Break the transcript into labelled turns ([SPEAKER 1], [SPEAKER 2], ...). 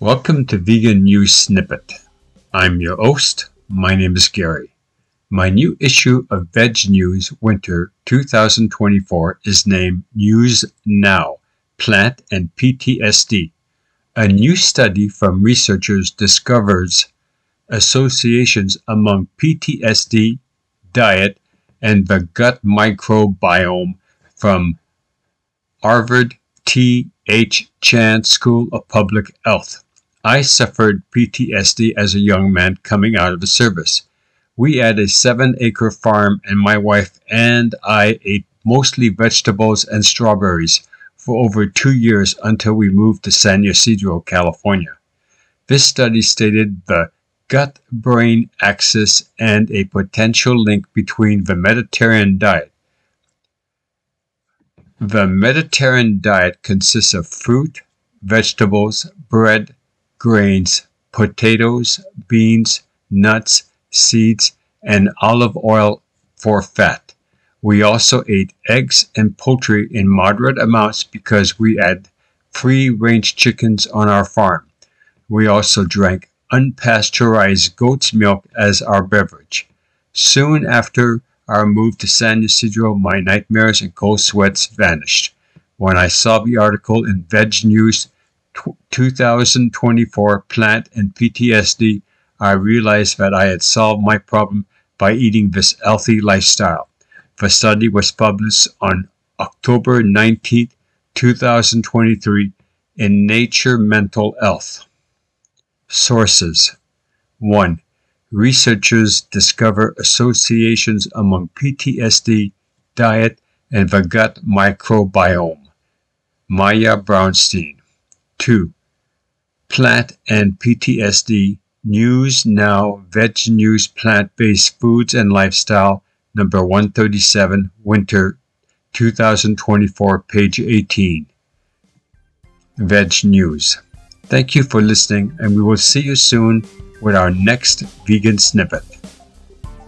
[SPEAKER 1] Welcome to Vegan News Snippet. I'm your host. My name is Gary. My new issue of Veg News Winter 2024 is named News Now Plant and PTSD. A new study from researchers discovers associations among PTSD, diet, and the gut microbiome from Harvard T. H. Chan School of Public Health. I suffered PTSD as a young man coming out of the service. We had a seven acre farm, and my wife and I ate mostly vegetables and strawberries for over two years until we moved to San Ysidro, California. This study stated the gut brain axis and a potential link between the Mediterranean diet. The Mediterranean diet consists of fruit, vegetables, bread, grains, potatoes, beans, nuts, seeds, and olive oil for fat. We also ate eggs and poultry in moderate amounts because we had free range chickens on our farm. We also drank unpasteurized goat's milk as our beverage. Soon after our move to San Ysidro, my nightmares and cold sweats vanished. When I saw the article in Veg News 2024 Plant and PTSD, I realized that I had solved my problem by eating this healthy lifestyle. The study was published on October 19, 2023 in Nature Mental Health. Sources 1. Researchers discover associations among PTSD, diet, and the gut microbiome. Maya Brownstein. 2. Plant and PTSD News Now Veg News Plant Based Foods and Lifestyle, number 137, Winter 2024, page 18. Veg News. Thank you for listening, and we will see you soon with our next vegan snippet.